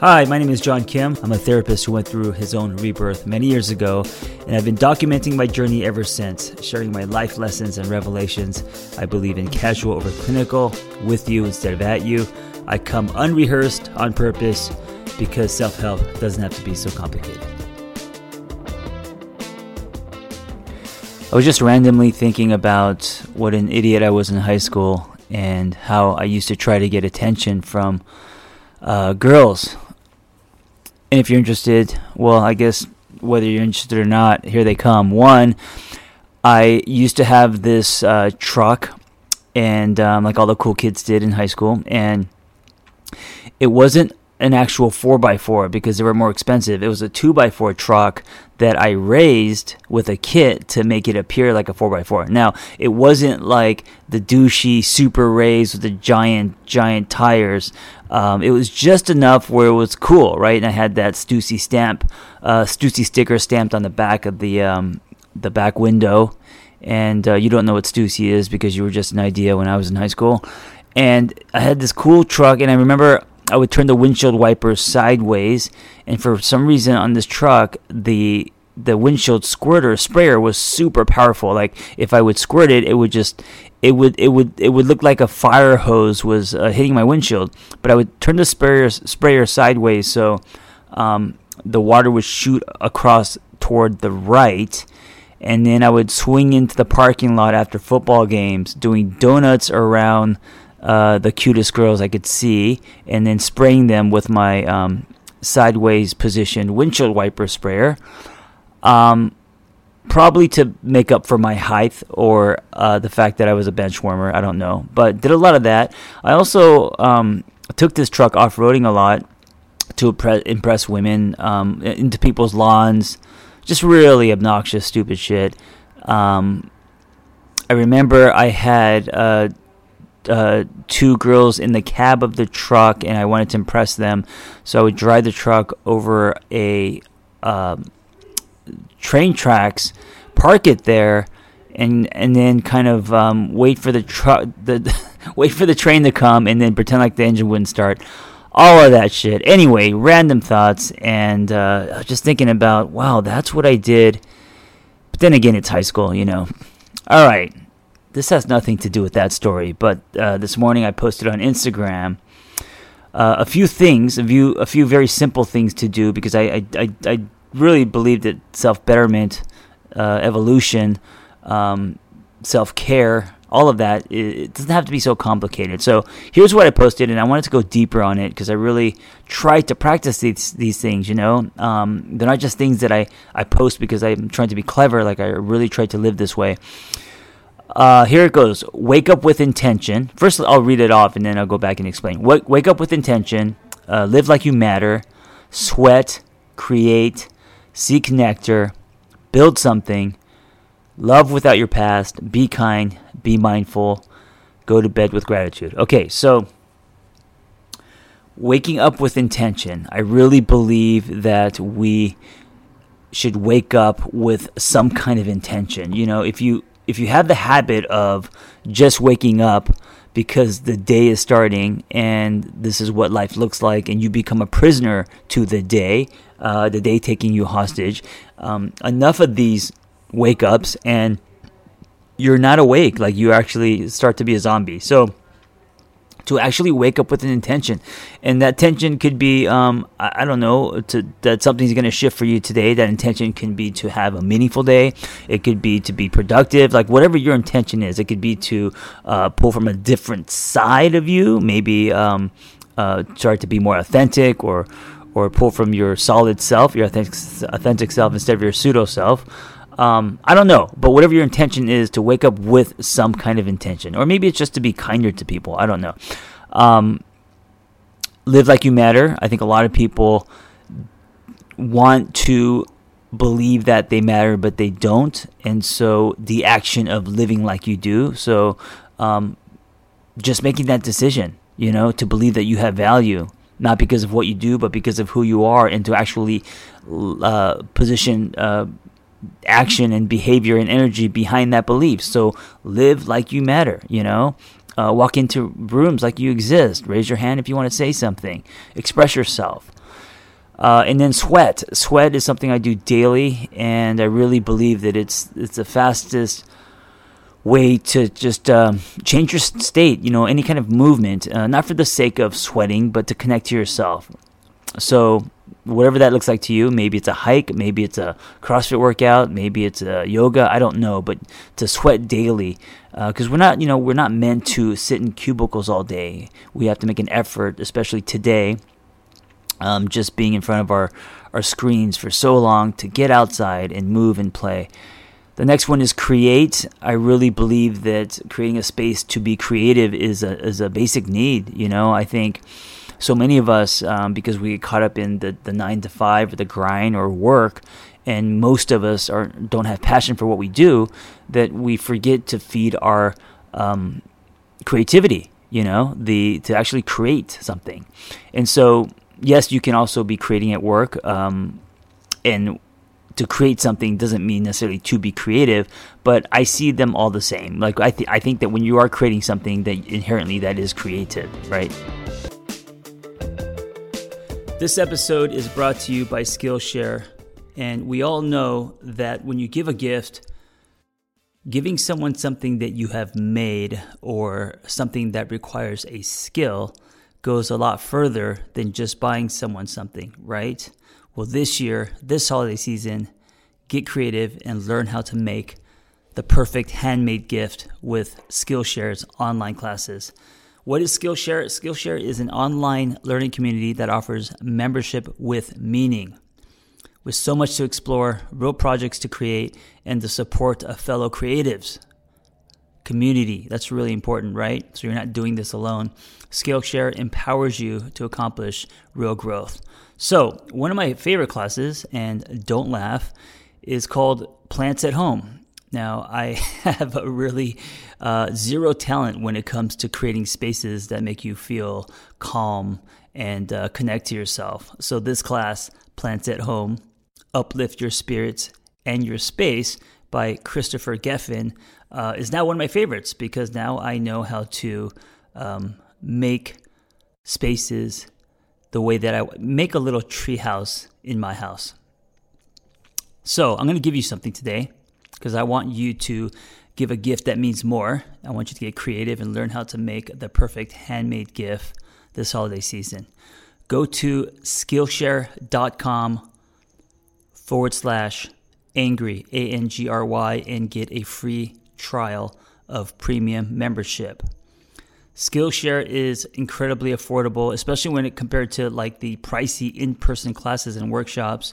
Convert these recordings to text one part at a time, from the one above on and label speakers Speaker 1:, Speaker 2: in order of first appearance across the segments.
Speaker 1: Hi, my name is John Kim. I'm a therapist who went through his own rebirth many years ago, and I've been documenting my journey ever since, sharing my life lessons and revelations. I believe in casual over clinical, with you instead of at you. I come unrehearsed on purpose because self help doesn't have to be so complicated. I was just randomly thinking about what an idiot I was in high school and how I used to try to get attention from uh, girls and if you're interested, well, I guess whether you're interested or not, here they come. One, I used to have this uh, truck, and um, like all the cool kids did in high school, and it wasn't an actual 4x4 because they were more expensive. It was a 2x4 truck that I raised with a kit to make it appear like a 4x4. Now, it wasn't like the douchey super raised with the giant, giant tires. Um, it was just enough where it was cool, right? And I had that Stussy stamp, uh, Stussy sticker stamped on the back of the um, the back window. And uh, you don't know what Stussy is because you were just an idea when I was in high school. And I had this cool truck, and I remember I would turn the windshield wipers sideways, and for some reason on this truck, the the windshield squirter sprayer was super powerful. Like if I would squirt it, it would just it would it would it would look like a fire hose was uh, hitting my windshield. But I would turn the sprayer sprayer sideways so um, the water would shoot across toward the right. And then I would swing into the parking lot after football games, doing donuts around uh, the cutest girls I could see, and then spraying them with my um, sideways positioned windshield wiper sprayer. Um, probably to make up for my height or uh, the fact that I was a bench warmer. I don't know, but did a lot of that. I also um, took this truck off roading a lot to impress women um, into people's lawns. Just really obnoxious, stupid shit. Um, I remember I had uh, uh, two girls in the cab of the truck, and I wanted to impress them, so I would drive the truck over a um, train tracks, park it there, and and then kind of um, wait for the truck the wait for the train to come, and then pretend like the engine wouldn't start. All of that shit. Anyway, random thoughts, and uh, just thinking about wow, that's what I did. But then again, it's high school, you know. All right, this has nothing to do with that story, but uh, this morning I posted on Instagram. Uh, a few things, a few, a few very simple things to do because I, I, I, I really believe that self betterment, uh, evolution, um, self care, all of that, it, doesn't have to be so complicated. So here's what I posted, and I wanted to go deeper on it because I really tried to practice these these things. You know, um, they're not just things that I I post because I'm trying to be clever. Like I really tried to live this way. Uh, here it goes. Wake up with intention. First, I'll read it off and then I'll go back and explain. Wake, wake up with intention. Uh, live like you matter. Sweat. Create seek nectar, build something, love without your past, be kind, be mindful, go to bed with gratitude. Okay, so waking up with intention. I really believe that we should wake up with some kind of intention. You know, if you if you have the habit of just waking up because the day is starting and this is what life looks like, and you become a prisoner to the day, uh, the day taking you hostage. Um, enough of these wake ups, and you're not awake. Like you actually start to be a zombie. So to actually wake up with an intention, and that tension could be, um, I, I, don't know, to, that something's going to shift for you today. That intention can be to have a meaningful day. It could be to be productive, like whatever your intention is. It could be to uh, pull from a different side of you, maybe um, uh, start to be more authentic or or pull from your solid self, your authentic, authentic self instead of your pseudo self. Um, I don't know, but whatever your intention is, to wake up with some kind of intention, or maybe it's just to be kinder to people. I don't know. Um, live like you matter. I think a lot of people want to believe that they matter, but they don't, and so the action of living like you do. So, um, just making that decision, you know, to believe that you have value not because of what you do, but because of who you are, and to actually uh, position uh, action and behavior and energy behind that belief. So live like you matter, you know? Uh, walk into rooms like you exist. Raise your hand if you want to say something. Express yourself. Uh, and then sweat. Sweat is something I do daily, and I really believe that it's it's the fastest way to just um, change your state. You know, any kind of movement, uh, not for the sake of sweating, but to connect to yourself. So whatever that looks like to you, maybe it's a hike, maybe it's a CrossFit workout, maybe it's a yoga. I don't know, but to sweat daily, because uh, we're not, you know, we're not meant to sit in cubicles all day. We have to make an effort, especially today. Um, just being in front of our, our screens for so long to get outside and move and play. The next one is create. I really believe that creating a space to be creative is a is a basic need. You know, I think so many of us, um, because we get caught up in the, the nine to five or the grind or work, and most of us are don't have passion for what we do, that we forget to feed our um, creativity. You know, the to actually create something, and so yes, you can also be creating at work, um, and to create something doesn't mean necessarily to be creative, but I see them all the same. Like I, th- I think that when you are creating something, that inherently that is creative, right? This episode is brought to you by Skillshare, and we all know that when you give a gift, giving someone something that you have made or something that requires a skill goes a lot further than just buying someone something, right? Well, this year, this holiday season, get creative and learn how to make the perfect handmade gift with Skillshare's online classes. What is Skillshare? Skillshare is an online learning community that offers membership with meaning. With so much to explore, real projects to create, and the support of fellow creatives. Community, that's really important, right? So you're not doing this alone. Skillshare empowers you to accomplish real growth. So, one of my favorite classes, and don't laugh, is called Plants at Home. Now, I have a really uh, zero talent when it comes to creating spaces that make you feel calm and uh, connect to yourself. So, this class, Plants at Home, Uplift Your Spirits and Your Space by Christopher Griffin, uh, is now one of my favorites because now I know how to um, make spaces the way that I make a little treehouse in my house. So, I'm going to give you something today because I want you to give a gift that means more. I want you to get creative and learn how to make the perfect handmade gift this holiday season. Go to Skillshare.com forward slash angry, A N G R Y, and get a free trial of premium membership. Skillshare is incredibly affordable, especially when it compared to like the pricey in-person classes and workshops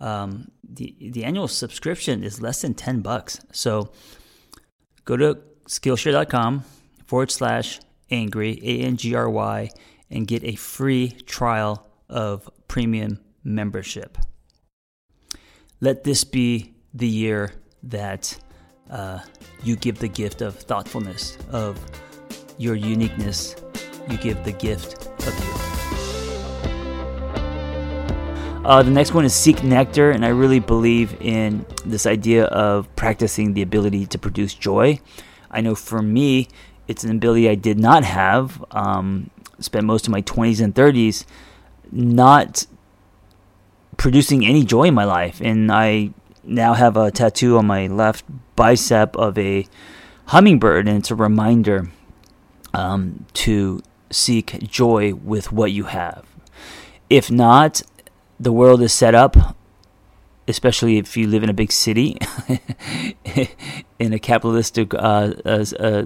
Speaker 1: um, the the annual subscription is less than 10 bucks. So go to Skillshare.com forward slash angry, A N G R Y, and get a free trial of premium membership. Let this be the year that uh, you give the gift of thoughtfulness, of your uniqueness. You give the gift of you. Uh, the next one is Seek Nectar, and I really believe in this idea of practicing the ability to produce joy. I know for me, it's an ability I did not have. Um, spent most of my 20s and 30s not producing any joy in my life, and I now have a tattoo on my left bicep of a hummingbird, and it's a reminder um, to seek joy with what you have. If not, the world is set up, especially if you live in a big city, in a capitalistic uh, uh,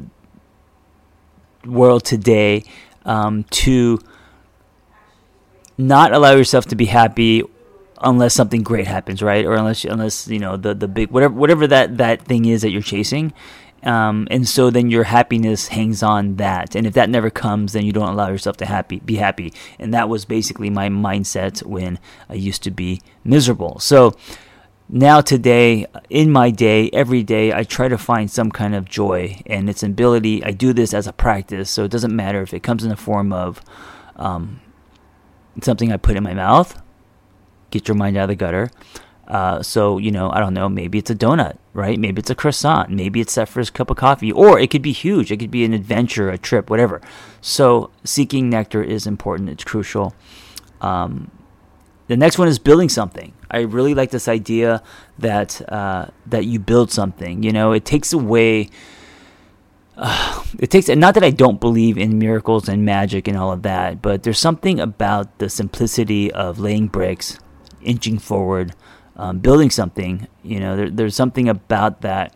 Speaker 1: world today, um, to not allow yourself to be happy unless something great happens, right? Or unless unless you know the the big whatever whatever that that thing is that you're chasing. Um, and so then your happiness hangs on that. And if that never comes, then you don't allow yourself to happy be happy. And that was basically my mindset when I used to be miserable. So now today, in my day, every day, I try to find some kind of joy and its an ability. I do this as a practice, so it doesn't matter if it comes in the form of um, something I put in my mouth. Get your mind out of the gutter uh, so, you know, I don't know, maybe it's a donut, right? Maybe it's a croissant. Maybe it's that first cup of coffee. Or it could be huge. It could be an adventure, a trip, whatever. So, seeking nectar is important. It's crucial. Um, the next one is building something. I really like this idea that uh, that you build something. You know, it takes away. Uh, it takes and not that I don't believe in miracles and magic and all of that, but there's something about the simplicity of laying bricks, inching forward, um, building something. You know, there, there's something about that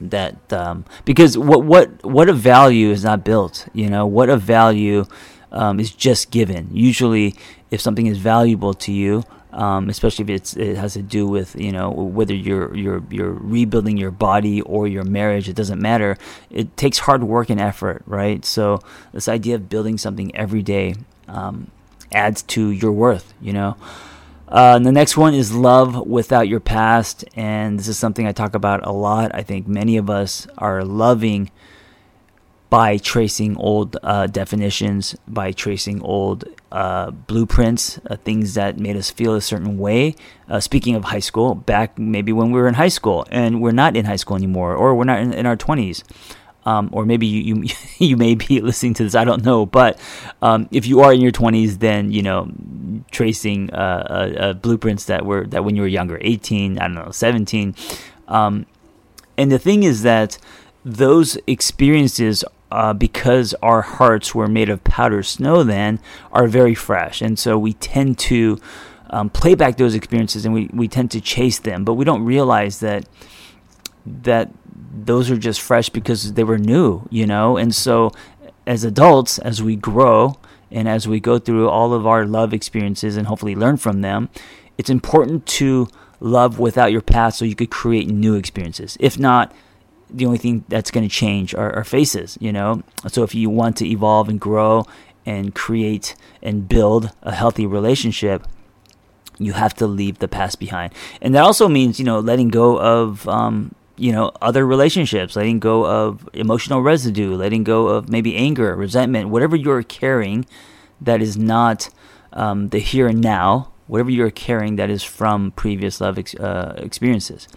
Speaker 1: that um, because what what what of value is not built. You know, what of value um, is just given. Usually, if something is valuable to you, um, especially if it's it has to do with you know whether you're you're you're rebuilding your body or your marriage, it doesn't matter. It takes hard work and effort, right? So this idea of building something every day um, adds to your worth, you know. Uh, the next one is love without your past, and this is something I talk about a lot. I think many of us are loving by tracing old uh, definitions, by tracing old uh, blueprints, uh, things that made us feel a certain way. Uh, speaking of high school, back maybe when we were in high school and we're not in high school anymore, or we're not in, in our 20s. Um, or maybe you, you you may be listening to this. I don't know, but um, if you are in your 20s, then you know tracing uh, uh, blueprints that were that when you were younger, 18, I don't know, 17. Um, and the thing is that those experiences uh, because our hearts were made of powdered snow then, are very fresh. And so we tend to um, play back those experiences and we, we tend to chase them, but we don't realize that that those are just fresh because they were new, you know? And so as adults, as we grow and as we go through all of our love experiences and hopefully learn from them, it's important to love without your past so you could create new experiences. If not, the only thing that's going to change are, are faces, you know? So if you want to evolve and grow and create and build a healthy relationship, you have to leave the past behind. And that also means, you know, letting go of, um, you know, other relationships, letting go of emotional residue, letting go of maybe anger, resentment, whatever you're carrying that is not um, the here and now, whatever you're carrying that is from previous love ex- uh, experiences.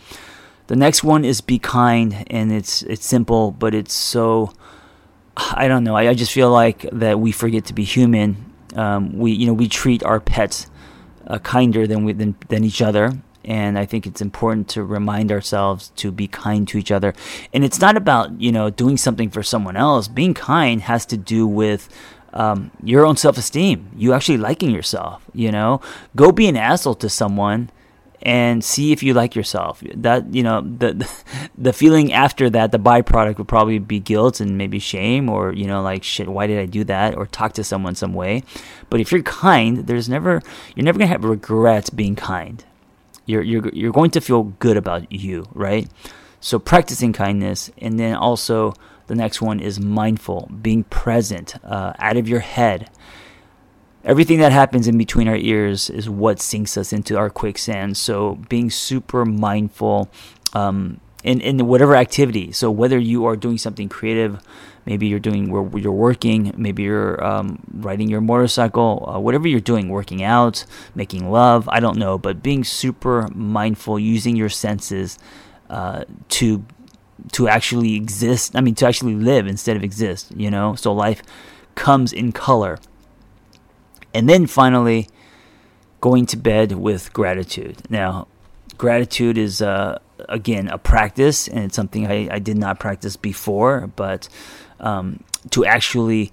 Speaker 1: The next one is be kind, and it's it's simple, but it's so I don't know. I, I just feel like that we forget to be human. Um, we you know we treat our pets uh, kinder than we than, than each other, and I think it's important to remind ourselves to be kind to each other. And it's not about you know doing something for someone else. Being kind has to do with um, your own self esteem. You actually liking yourself. You know, go be an asshole to someone and see if you like yourself. That you know the the feeling after that, the byproduct would probably be guilt and maybe shame, or you know like shit, why did I do that? Or talk to someone some way. But if you're kind, there's never you're never gonna have regret being kind. You're you're you're going to feel good about you, right? So practicing kindness, and then also the next one is mindful, being present, uh, out of your head everything that happens in between our ears is what sinks us into our quicksand. So being super mindful um, in in whatever activity. So whether you are doing something creative, maybe you're doing where you're working, maybe you're um, riding your motorcycle, uh, whatever you're doing, working out, making love. I don't know, but being super mindful, using your senses uh, to to actually exist. I mean, to actually live instead of exist. You know, so life comes in color and then finally, going to bed with gratitude. Now, gratitude is, uh, again, a practice, and it's something I, I did not practice before, but um, to actually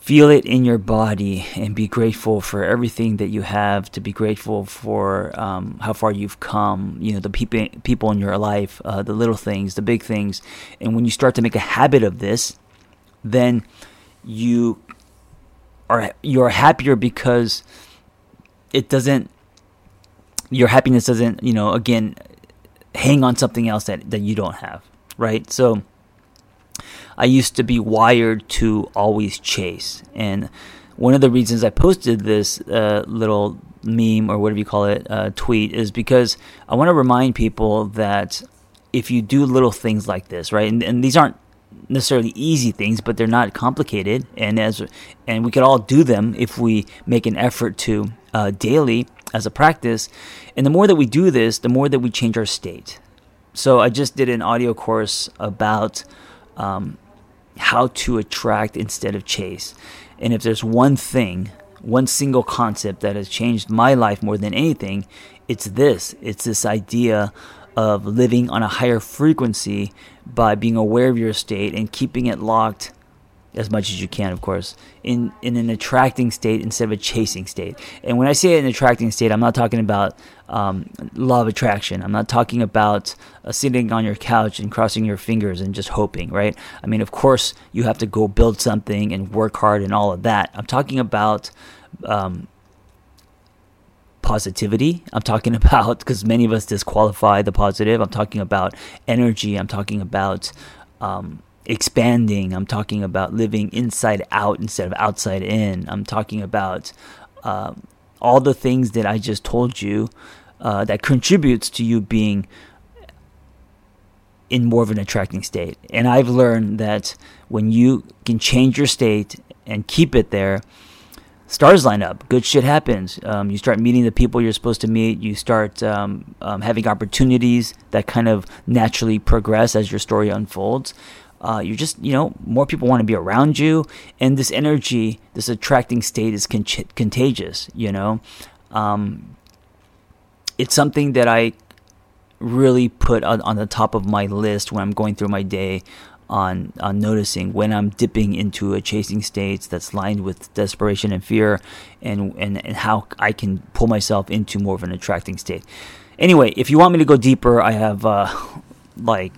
Speaker 1: feel it in your body and be grateful for everything that you have to be grateful for um, how far you've come you know the people people in your life uh, the little things the big things. And when you start to make a habit of this then you are you're happier because it doesn't your happiness doesn't you know again hang on something else that, that you don't have right? So i used to be wired to always chase and one of the reasons i posted this uh, little meme or whatever you call it uh, tweet is because i want to remind people that if you do little things like this right and, and these aren't necessarily easy things, but they're not complicated, and as and we could all do them if we make an effort to uh, daily as a practice. And the more that we do this, the more that we change our state. So I just did an audio course about um, how to attract instead of chase, and if there's one thing, one single concept that has changed my life more than anything, it's this. It's this idea of living on a higher frequency by being aware of your state and keeping it locked as much as you can, of course, in, in an attracting state instead of a chasing state. And when I say an attracting state, I'm not talking about um, law of attraction. I'm not talking about uh, sitting on your couch and crossing your fingers and just hoping, right? I mean, of course, you have to go build something and work hard and all of that. I'm talking about um, positivity. I'm talking about, because many of us disqualify the positive, I'm talking about energy. I'm talking about. Um, expanding. I'm talking about living inside out instead of outside in. I'm talking about uh, all the things that I just told you uh, that contributes to you being in more of an attracting state. And I've learned that when you can change your state and keep it there, stars line up. Good shit happens. Um, you start meeting the people you're supposed to meet. You start um, um, having opportunities that kind of naturally progress as your story unfolds uh, you're just you know more people want to be around you and this energy this attracting state is con- contagious you know? Um, it's something that i really put on, on, the top of my list when i'm going through my day on on noticing when i'm dipping into a chasing state that's lined with desperation and fear and, and and how i can pull myself into more of an attracting state. Anyway if you want me to go deeper i have uh, like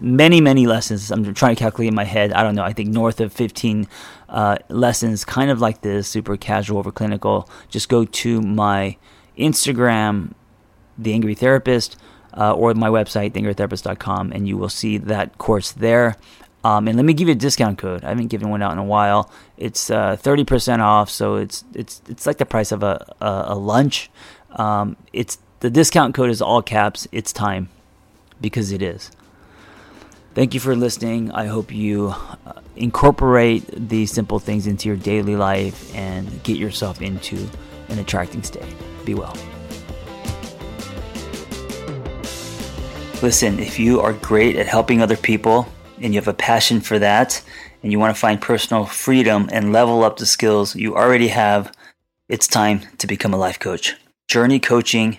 Speaker 1: many, many lessons. I'm trying to calculate in my head. I don't know. I think north of 15 uh, lessons, kind of like this, super casual over clinical. Just go to my Instagram, The Angry Therapist, uh, or my website, theangrytherapist.com, and you will see that course there. Um, and let me give you a discount code. I haven't given one out in a while. It's uh, thirty percent off, so it's it's it's like the price of a a, a lunch. Um, it's the discount code is all caps. It's time because it is. Thank you for listening. I hope you uh, incorporate these simple things into your daily life and get yourself into an attracting state. Be well. Listen, if you are great at helping other people and you have a passion for that and you want to find personal freedom and level up the skills you already have, it's time to become a life coach. Journey Coaching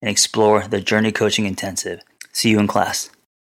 Speaker 1: and explore the Journey Coaching Intensive. See you in class.